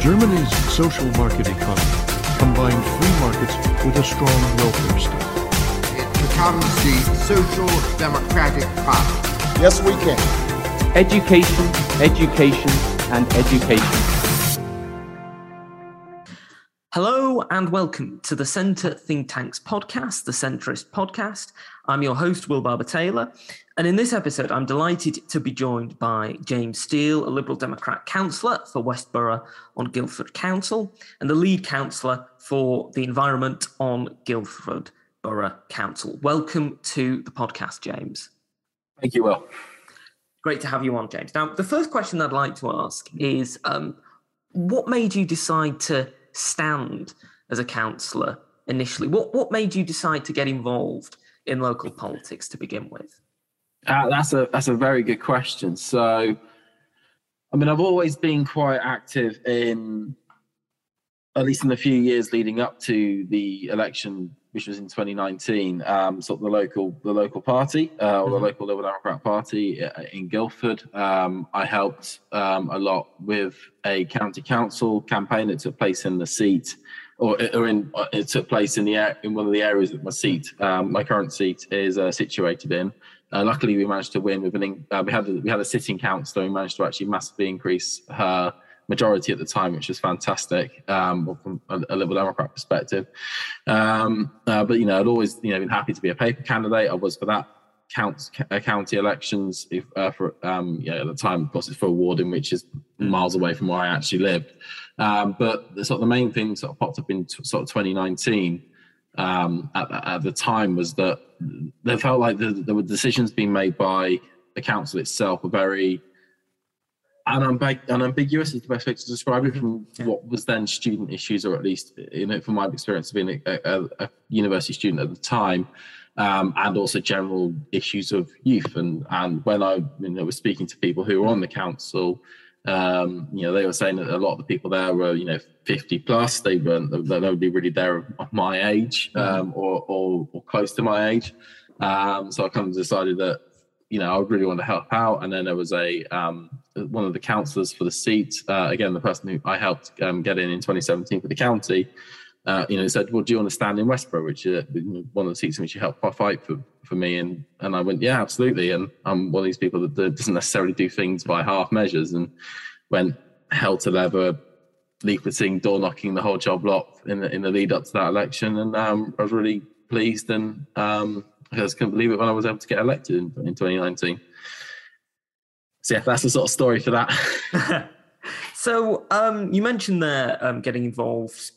Germany's social market economy combined free markets with a strong welfare state. It becomes the Social Democratic Party. Yes, we can. Education, education, and education. Hello and welcome to the Centre Think Tanks podcast, the Centrist podcast. I'm your host, Will Barber Taylor. And in this episode, I'm delighted to be joined by James Steel, a Liberal Democrat councillor for Westborough on Guildford Council, and the lead councillor for the environment on Guildford Borough Council. Welcome to the podcast, James. Thank you, Will. Great to have you on, James. Now, the first question I'd like to ask is um, what made you decide to stand as a councillor initially? What what made you decide to get involved in local politics to begin with? Uh, that's a that's a very good question. So, I mean, I've always been quite active in, at least in the few years leading up to the election, which was in 2019. Um, sort of the local the local party uh, or mm-hmm. the local Liberal Democrat Party uh, in Guildford. Um, I helped um, a lot with a county council campaign that took place in the seat or, or in uh, it took place in the in one of the areas that my seat, um, my current seat, is uh, situated in. Uh, luckily, we managed to win with an. Uh, we had a, we had a sitting councillor who managed to actually massively increase her majority at the time, which was fantastic um, from a, a, Liberal Democrat perspective. Um, uh, but you know, I'd always you know been happy to be a paper candidate. I was for that count, uh, county elections if, uh, for um, you know, at the time, of course, it's for a ward in which is miles away from where I actually lived. Um, but the, sort of the main thing sort of popped up in t- sort of 2019 um, at, at, the time was that they felt like the, there were decisions being made by the council itself were very unambig- unambiguous is the best way to describe it from yeah. what was then student issues or at least you know from my experience of being a, a, a university student at the time um, and also general issues of youth and and when I you know was speaking to people who were on the council um, you know, they were saying that a lot of the people there were, you know, 50 plus. They weren't, nobody really there of my age mm-hmm. um, or, or, or, close to my age. Um, so I kind of decided that, you know, I would really want to help out. And then there was a um, one of the councillors for the seat, uh, again, the person who I helped um, get in in 2017 for the county, uh, you know, said, "Well, do you want to stand in Westborough, which is one of the seats in which you helped fight for for me?" And and I went, "Yeah, absolutely." And I'm one of these people that, that doesn't necessarily do things by half measures, and went hell to leather, leafleting, door knocking, the whole job lot in the in the lead up to that election, and um, I was really pleased, and um, I just couldn't believe it when I was able to get elected in, in 2019. So yeah, that's the sort of story for that. so um, you mentioned there um, getting involved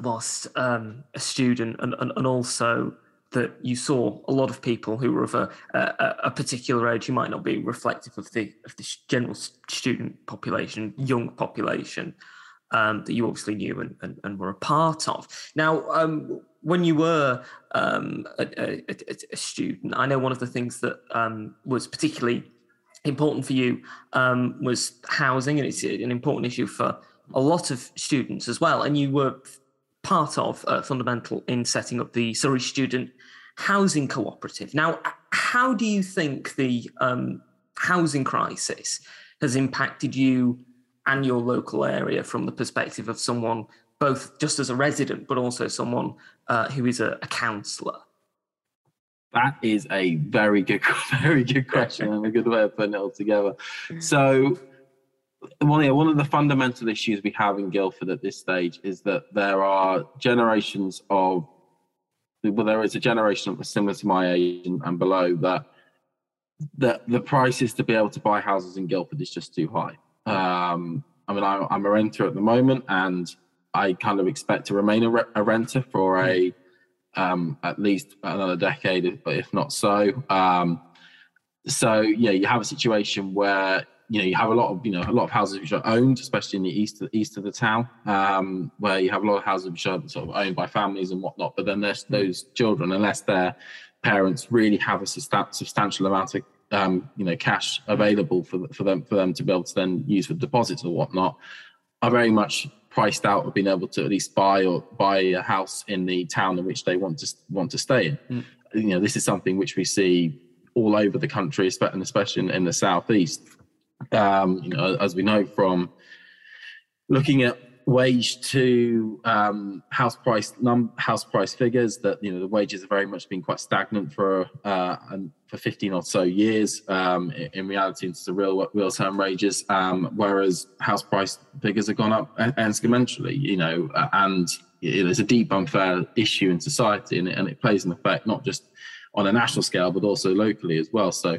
whilst um, a student and, and, and, also that you saw a lot of people who were of a, a, a, particular age who might not be reflective of the of the general student population, young population um, that you obviously knew and, and, and, were a part of. Now, um, when you were um, a, a, student, I know one of the things that um, was particularly important for you um, was housing, and it's an important issue for a lot of students as well. And you were part of uh, fundamental in setting up the Surrey Student Housing Cooperative. Now, how do you think the um, housing crisis has impacted you and your local area from the perspective of someone both just as a resident, but also someone uh, who is a, a councillor? That is a very good, very good question and a good way of putting it all together. So, yeah, one of the fundamental issues we have in Guildford at this stage is that there are generations of, well, there is a generation similar to my age and, and below that that the prices to be able to buy houses in Guildford is just too high. Um, I mean, I, am a renter at the moment, and I kind of expect to remain a, re- a renter for a um, at least another decade, but if not so. Um, so yeah, you have a situation where you know you have a lot of you know a lot of houses which are owned, especially in the east east of the town, um, where you have a lot of houses which are sort of owned by families and whatnot. But then there's those children, unless their parents really have a substantial amount of um, you know cash available for for them for them to be able to then use for deposits or whatnot, are very much priced out of being able to at least buy or buy a house in the town in which they want to want to stay in. Mm. You know, this is something which we see all over the country, and especially in, in the southeast um, you know, as we know from looking at wage to um, house price num house price figures that you know the wages have very much been quite stagnant for uh, for 15 or so years. Um, in, reality it's the real real term wages um, whereas house price figures have gone up exponentially you know and it's a deep unfair issue in society and it, and it plays an effect not just on a national scale but also locally as well. So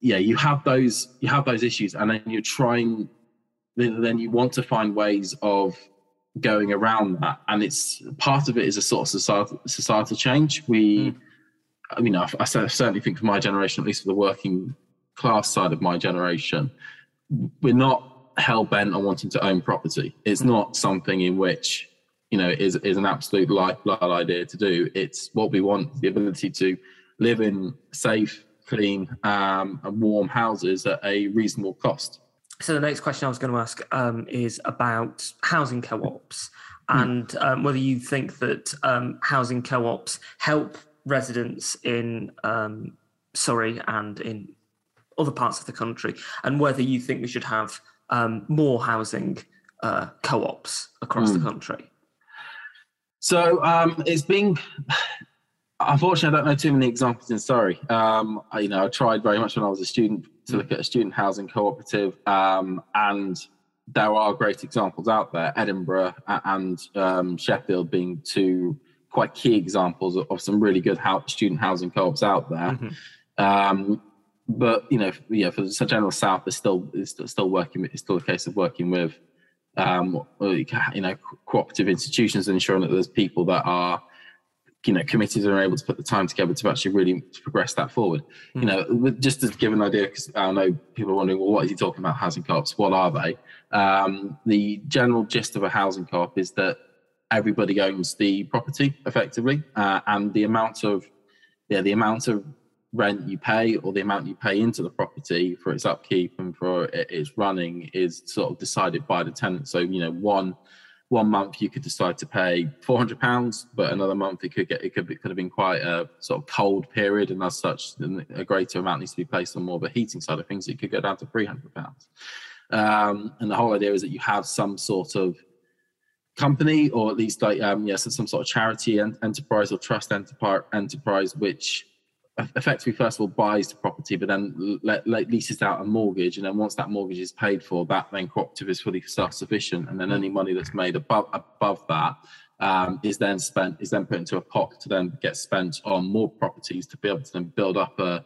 yeah you have those you have those issues and then you're trying then you want to find ways of going around that and it's part of it is a sort of societal, societal change. We mm. I mean, I, I certainly think for my generation at least for the working class side of my generation we're not hell bent on wanting to own property. It's not something in which you know is is an absolute lifeblood idea to do. It's what we want the ability to live in safe clean um, and warm houses at a reasonable cost so the next question I was going to ask um, is about housing co-ops mm. and um, whether you think that um, housing co-ops help residents in um, Surrey and in other parts of the country, and whether you think we should have um, more housing uh, co-ops across mm. the hmm. country. So um, it's been unfortunately, I don't know too many examples in Surrey. Um, I, you know, I tried very much when I was a student to look at a student housing cooperative, um, and there are great examples out there. Edinburgh and um, Sheffield being two quite key examples of, some really good student housing co-ops out there. Mm-hmm. Um, but you know, yeah, for the general south, it's still it's still working. It's still a case of working with um, you know cooperative institutions and ensuring that there's people that are you know committees are able to put the time together to actually really progress that forward. Mm. You know, just to give an idea, because I know people are wondering, well, what is he talking about? Housing co-ops? What are they? Um, the general gist of a housing co-op is that everybody owns the property effectively, uh, and the amount of yeah the amount of rent you pay or the amount you pay into the property for its upkeep and for its running is sort of decided by the tenant. So you know one one month you could decide to pay 400 pounds but another month it could get it could, it could have been quite a sort of cold period and as such a greater amount needs to be placed on more of a heating side of things it could go down to 300 pounds. Um, and the whole idea is that you have some sort of company or at least like um, yes some sort of charity and enterprise or trust enterprise which effectively first of all buys the property but then let, let, leases out a mortgage and then once that mortgage is paid for that then cooperative is fully self-sufficient and then any money that's made above above that um, is then spent is then put into a pot to then get spent on more properties to be able to then build up a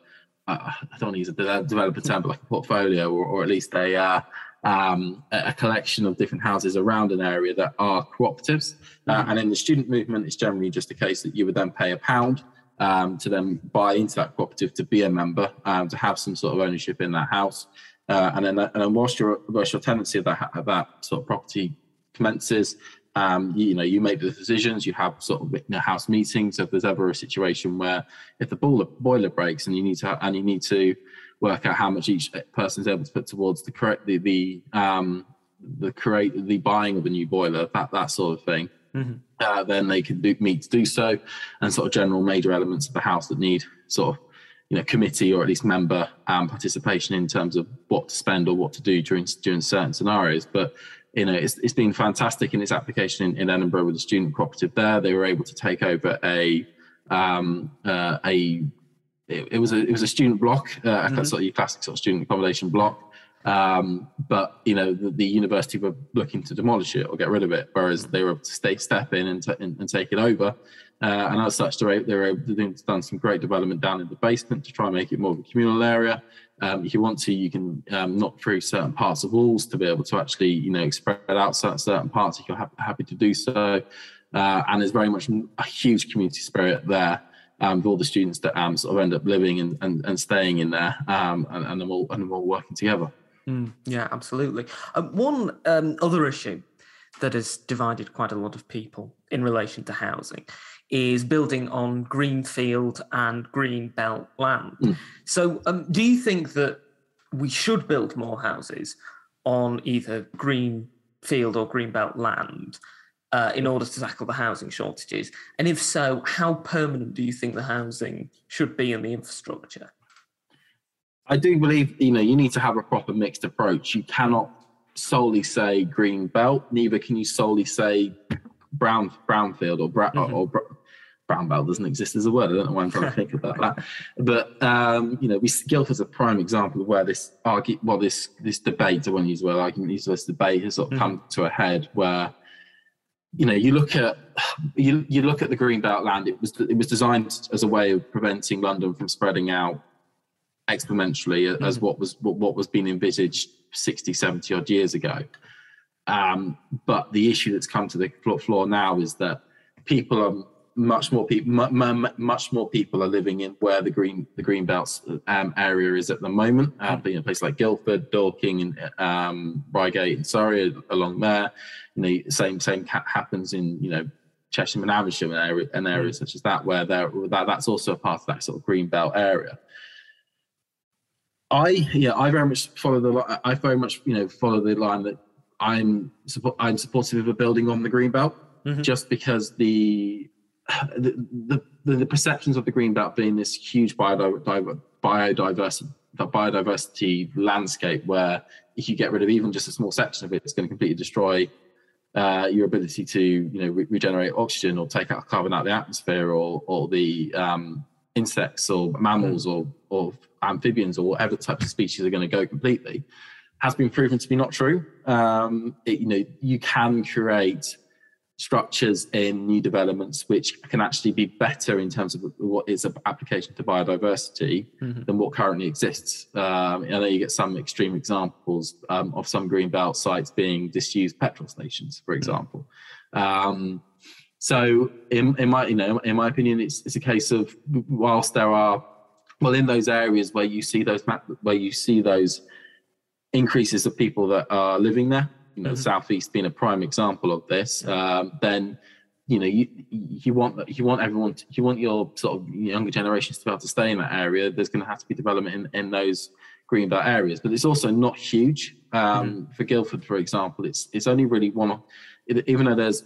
I don't use a developer term, but like a portfolio or, or at least a uh, um, a collection of different houses around an area that are cooperatives. Uh, and in the student movement, it's generally just a case that you would then pay a pound um, to then buy into that cooperative to be a member, um, to have some sort of ownership in that house. Uh, and then, and then whilst your whilst your tenancy of that of that sort of property commences, um, you, you, know you make the decisions. You have sort of you know, house meetings. If there's ever a situation where if the boiler boiler breaks and you need to and you need to work out how much each person is able to put towards the correct the the um, the create the buying of a new boiler that that sort of thing mm-hmm. uh, then they can do, meet to do so, and sort of general major elements of the house that need sort of you know committee or at least member um, participation in terms of what to spend or what to do during during certain scenarios. But you know it's, it's been fantastic in its application in, in Edinburgh with the student cooperative there. They were able to take over a um, uh, a it, it, was a it was a student block, uh, mm-hmm. sort of classic sort of student accommodation block. Um, but you know, the, the, university were looking to demolish it or get rid of it, whereas they were able to stay, step in and, t- and, and take it over. Uh, and as such, they were to do done some great development down in the basement to try and make it more of a communal area. Um, if you want to, you can um, knock through certain parts of walls to be able to actually, you know, spread out certain, certain parts if you're ha- happy to do so. Uh, and there's very much a huge community spirit there. Um, with all the students that um, sort of end up living and, and, and staying in there um, and, and, them all, and them all working together. Mm, yeah, absolutely. Um, one um, other issue that has divided quite a lot of people in relation to housing is building on greenfield and green belt land. Mm. So, um, do you think that we should build more houses on either green field or green belt land uh, in order to tackle the housing shortages? And if so, how permanent do you think the housing should be and the infrastructure? I do believe you know you need to have a proper mixed approach. You cannot solely say green belt. Neither can you solely say brown brownfield or bra- Mhm. or, br- brown belt doesn't exist as a word. I don't know why I'm trying to think about that. But um, you know, we Guildford's a prime example of where this argue, well, this this debate, I won't use the word argument, use this debate has sort of Mhm. come to a head where you know you look at you you look at the green belt land. It was it was designed as a way of preventing London from spreading out exponentially as what was what, what was being envisaged 60 70 odd years ago. Um, but the issue that's come to the floor now is that people are much more people much more people are living in where the green the green belts um, area is at the moment. Uh, being a place like Guildford Dorking and um, Reigate and Surrey along there. You know same same happens in you know Cheshire and Amersham and area and areas such as that where there that that's also a part of that sort of green belt area I yeah, I very much follow the. I very much you know follow the line that I'm support. I'm supportive of a building on the green belt, Mhm. just because the the, the the perceptions of the green belt being this huge biodiver- biodiversity biodiversity landscape where if you get rid of even just a small section of it, it's going to completely destroy uh, your ability to you know re- regenerate oxygen or take out carbon out of the atmosphere or or the um, insects or mammals or or amphibians or whatever types of species are going to go completely has been proven to be not true. Um, it, you know, you can create structures in new developments which can actually be better in terms of what is an application to biodiversity Mhm. than what currently exists. Um, I know you get some extreme examples um, of some green belt sites being disused petrol stations, for example. Um, so, in, in my you know, in my opinion, it's it's a case of whilst there are well in those areas where you see those map where you see those increases of people that are living there you know Mhm. the southeast being a prime example of this um, then you know you you want you want everyone to, you want your sort of younger generations to be able to stay in that area. There's going to have to be development in, in those green belt areas but it's also not huge. Um, for guildford for example it's it's only really one of even though there's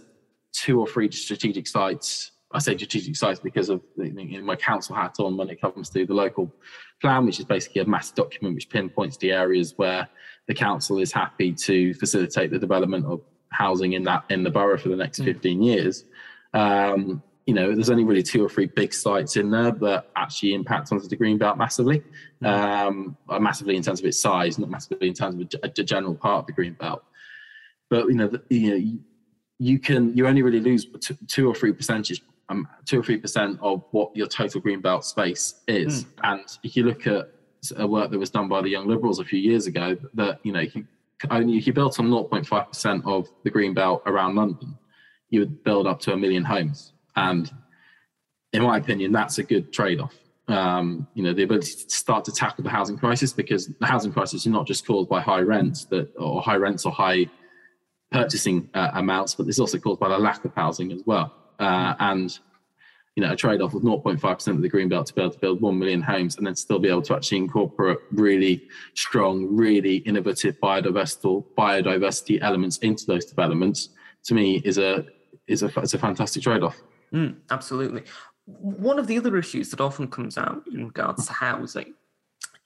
two or three strategic sites I say strategic sites because of the, you know, my council hat on when it comes to the local plan, which is basically a massive document which pinpoints the areas where the council is happy to facilitate the development of housing in that in the borough for the next 15 years. Um, you know, there's only really two or three big sites in there that actually impact onto the green belt massively, um, uh, massively in terms of its size, not massively in terms of a, a general part of the green belt. But you know, the, you know, you, you can you only really lose two or three percentage um, two or three percent of what your total green belt space is. And if you look at a work that was done by the Young Liberals a few years ago, that you know, if you only you built on 0.5 percent of the green belt around London, you would build up to a million homes. And in my opinion, that's a good trade-off. Um, you know, the ability to start to tackle the housing crisis because the housing crisis is not just caused by high rents that or high rents or high purchasing uh, amounts, but it's also caused by the lack of housing as well. Uh, and you know, a trade-off with 0.5% of the green belt to be able to build 1 million homes and then still be able to actually incorporate really strong, really innovative biodiversity, biodiversity elements into those developments, to me is a is a, is a fantastic trade-off. Mm, absolutely. One of the other issues that often comes out in regards to housing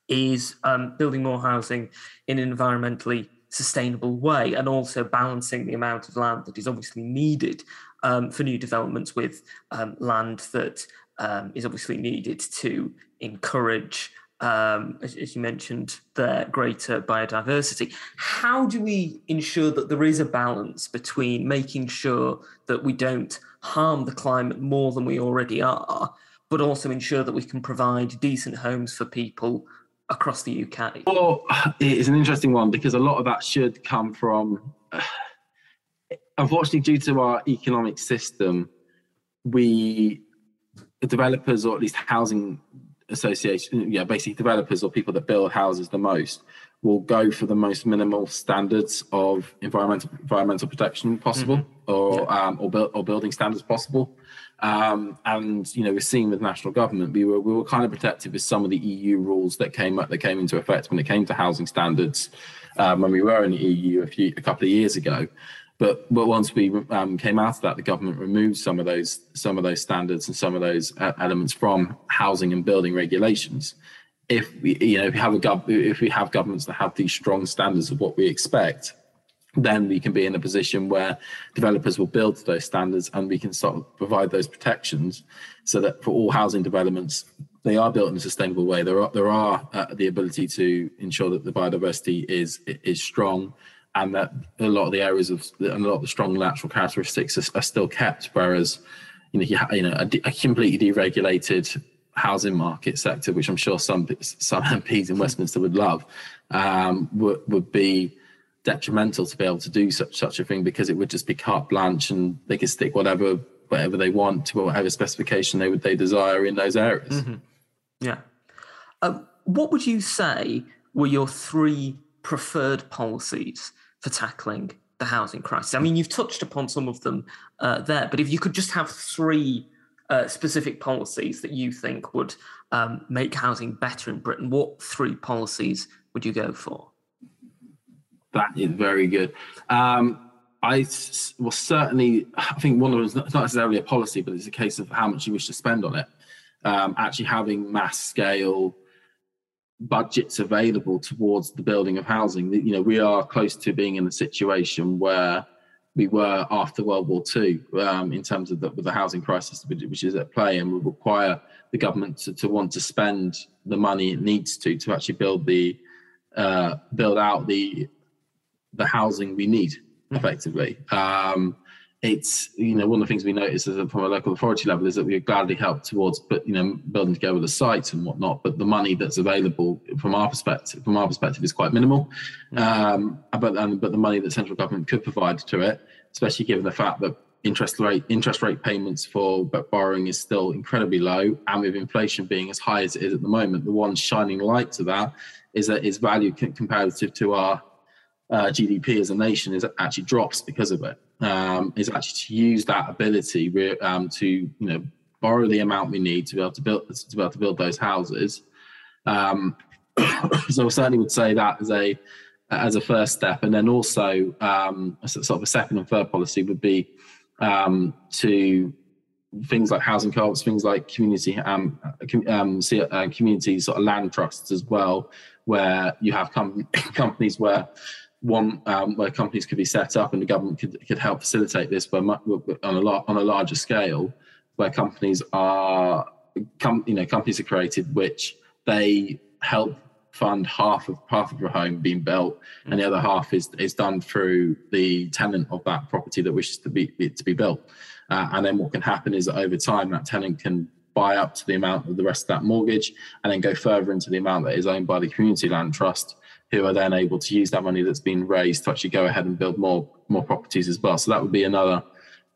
is um, building more housing in an environmentally sustainable way and also balancing the amount of land that is obviously needed um, for new developments with um, land that um, is obviously needed to encourage, um, as, as you mentioned, the greater biodiversity. How do we ensure that there is a balance between making sure that we don't harm the climate more than we already are, but also ensure that we can provide decent homes for people across the UK? Well, it's an interesting one because a lot of that should come from, unfortunately, due to our economic system, we, the developers or at least housing association, yeah, basically developers or people that build houses the most will go for the most minimal standards of environmental environmental protection possible or um, or, build, or building standards possible. Um, and you know, we're seeing with national government, we were we were kind of protective with some of the EU rules that came up that came into effect when it came to housing standards um, when we were in the EU a few a couple of years ago. But but once we um, came out of that, the government removed some of those some of those standards and some of those uh, elements from housing and building regulations. If we you know if we have a gov- if we have governments that have these strong standards of what we expect, then we can be in a position where developers will build to those standards and we can sort of provide those protections so that for all housing developments they are built in a sustainable way there are there are uh, the ability to ensure that the biodiversity is is strong and that a lot of the areas of and a lot of the strong natural characteristics are, are still kept whereas you know you, ha- you know a, a completely deregulated housing market sector which i'm sure some some mps in westminster would love um, would, would be detrimental to be able to do such such a thing because it would just be carte blanche and they could stick whatever whatever they want to whatever specification they would they desire in those areas. Mm-hmm. Yeah. Uh, what would you say were your three preferred policies for tackling the housing crisis? I mean, you've touched upon some of them uh, there, but if you could just have three uh, specific policies that you think would um, make housing better in Britain, what three policies would you go for? That is very good. Um, I will certainly, I think one of them is not necessarily a policy, but it's a case of how much you wish to spend on it. Um, actually having mass scale budgets available towards the building of housing. You know, we are close to being in a situation where we were after World War II um, in terms of the, the, housing crisis which is at play, and will require the government to, to, want to spend the money it needs to to actually build the uh, build out the the housing we need mm-hmm. effectively. Um, it's you know one of the things we notice as a, from a local authority level is that we are gladly help towards but you know building together the sites and whatnot but the money that's available from our perspective from our perspective is quite minimal mm-hmm. um, but um, but the money that central government could provide to it especially given the fact that interest rate interest rate payments for borrowing is still incredibly low and with inflation being as high as it is at the moment the one shining light to that is that its value comparative to our uh, GDP as a nation is actually drops because of it. Um, is actually to use that ability um, to you know borrow the amount we need to be able to build to be able to build those houses. Um, so I certainly would say that as a as a first step, and then also um, sort of a second and third policy would be um, to things like housing co-ops, things like community um, um, uh, community sort of land trusts as well, where you have com- companies where one um, where companies could be set up and the government could, could help facilitate this where, on a lot on a larger scale where companies are com, you know companies are created which they help fund half of half of your home being built and the other half is is done through the tenant of that property that wishes to be to be built. Uh, and then what can happen is that over time that tenant can buy up to the amount of the rest of that mortgage and then go further into the amount that is owned by the community land trust who are then able to use that money that's been raised to actually go ahead and build more more properties as well. So that would be another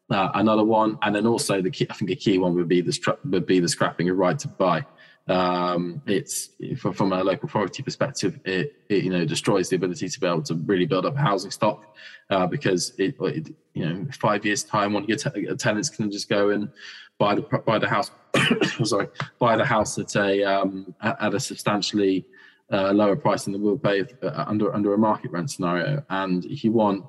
uh, another one, and then also the key, I think a key one would be the would be the scrapping of right to buy. Um, it's from a local authority perspective, it, it, you know destroys the ability to be able to really build up a housing stock uh, because it, it, you know five years time, one of your te- tenants can just go and buy the buy the house, sorry, buy the house at a um, at a substantially uh, lower price than they will pay uh, under under a market rent scenario. And if you want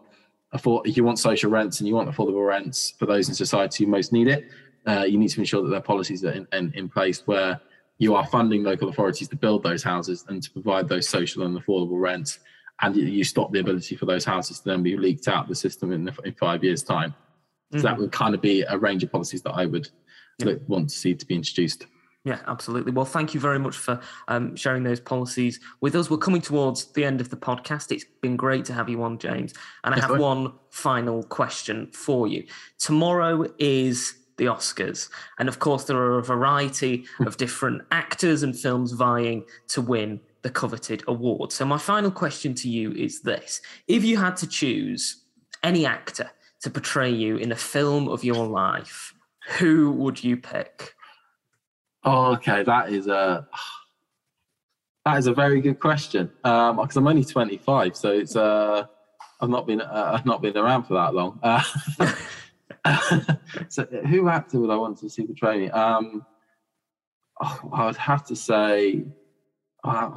afford, if you want social rents and you want affordable rents for those in society who most need it, uh, you need to ensure that there are policies are in, in, in, place where you are funding local authorities to build those houses and to provide those social and affordable rents. And you stop the ability for those houses to then be leaked out the system in, in five years' time. So mm-hmm. that would kind of be a range of policies that I would yeah. want to see to be introduced. Yeah, absolutely. Well, thank you very much for um, sharing those policies with us. We're coming towards the end of the podcast. It's been great to have you on, James. And I have one final question for you. Tomorrow is the Oscars. And of course, there are a variety of different actors and films vying to win the coveted award. So, my final question to you is this If you had to choose any actor to portray you in a film of your life, who would you pick? Oh, okay. That is a that is a very good question. Um, because I'm only 25, so it's uh, I've not been uh, I've not been around for that long. Uh, so, who actor would I want to see portray me? Um, oh, I would have to say. Uh,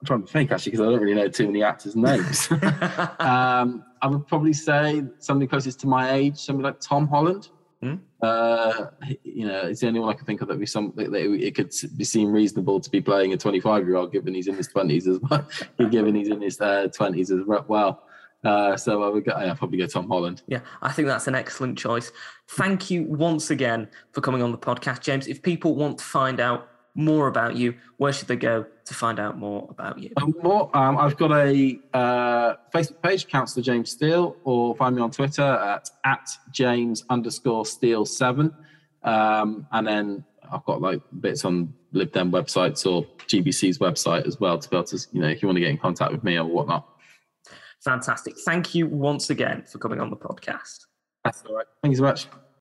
I'm trying to think actually because I don't really know too many actors' names. um, I would probably say somebody closest to my age, somebody like Tom Holland. Hmm? Uh, you know, it's the only one I can think of that be something that it could be seem reasonable to be playing a 25 year old, given he's in his 20s as well, given he's in his uh, 20s as well. Uh, so I would go, yeah, probably go Tom Holland. Yeah, I think that's an excellent choice. Thank you once again for coming on the podcast, James. If people want to find out more about you, where should they go to find out more about you? Um, more, um, I've got a uh, Facebook page, Councillor James Steel, or find me on Twitter at, at James underscore Steel seven. Um, and then I've got like bits on Lib Dem websites or GBC's website as well to be able to, you know, if you want to get in contact with me or whatnot. Fantastic. Thank you once again for coming on the podcast. That's all right. Thank you so much.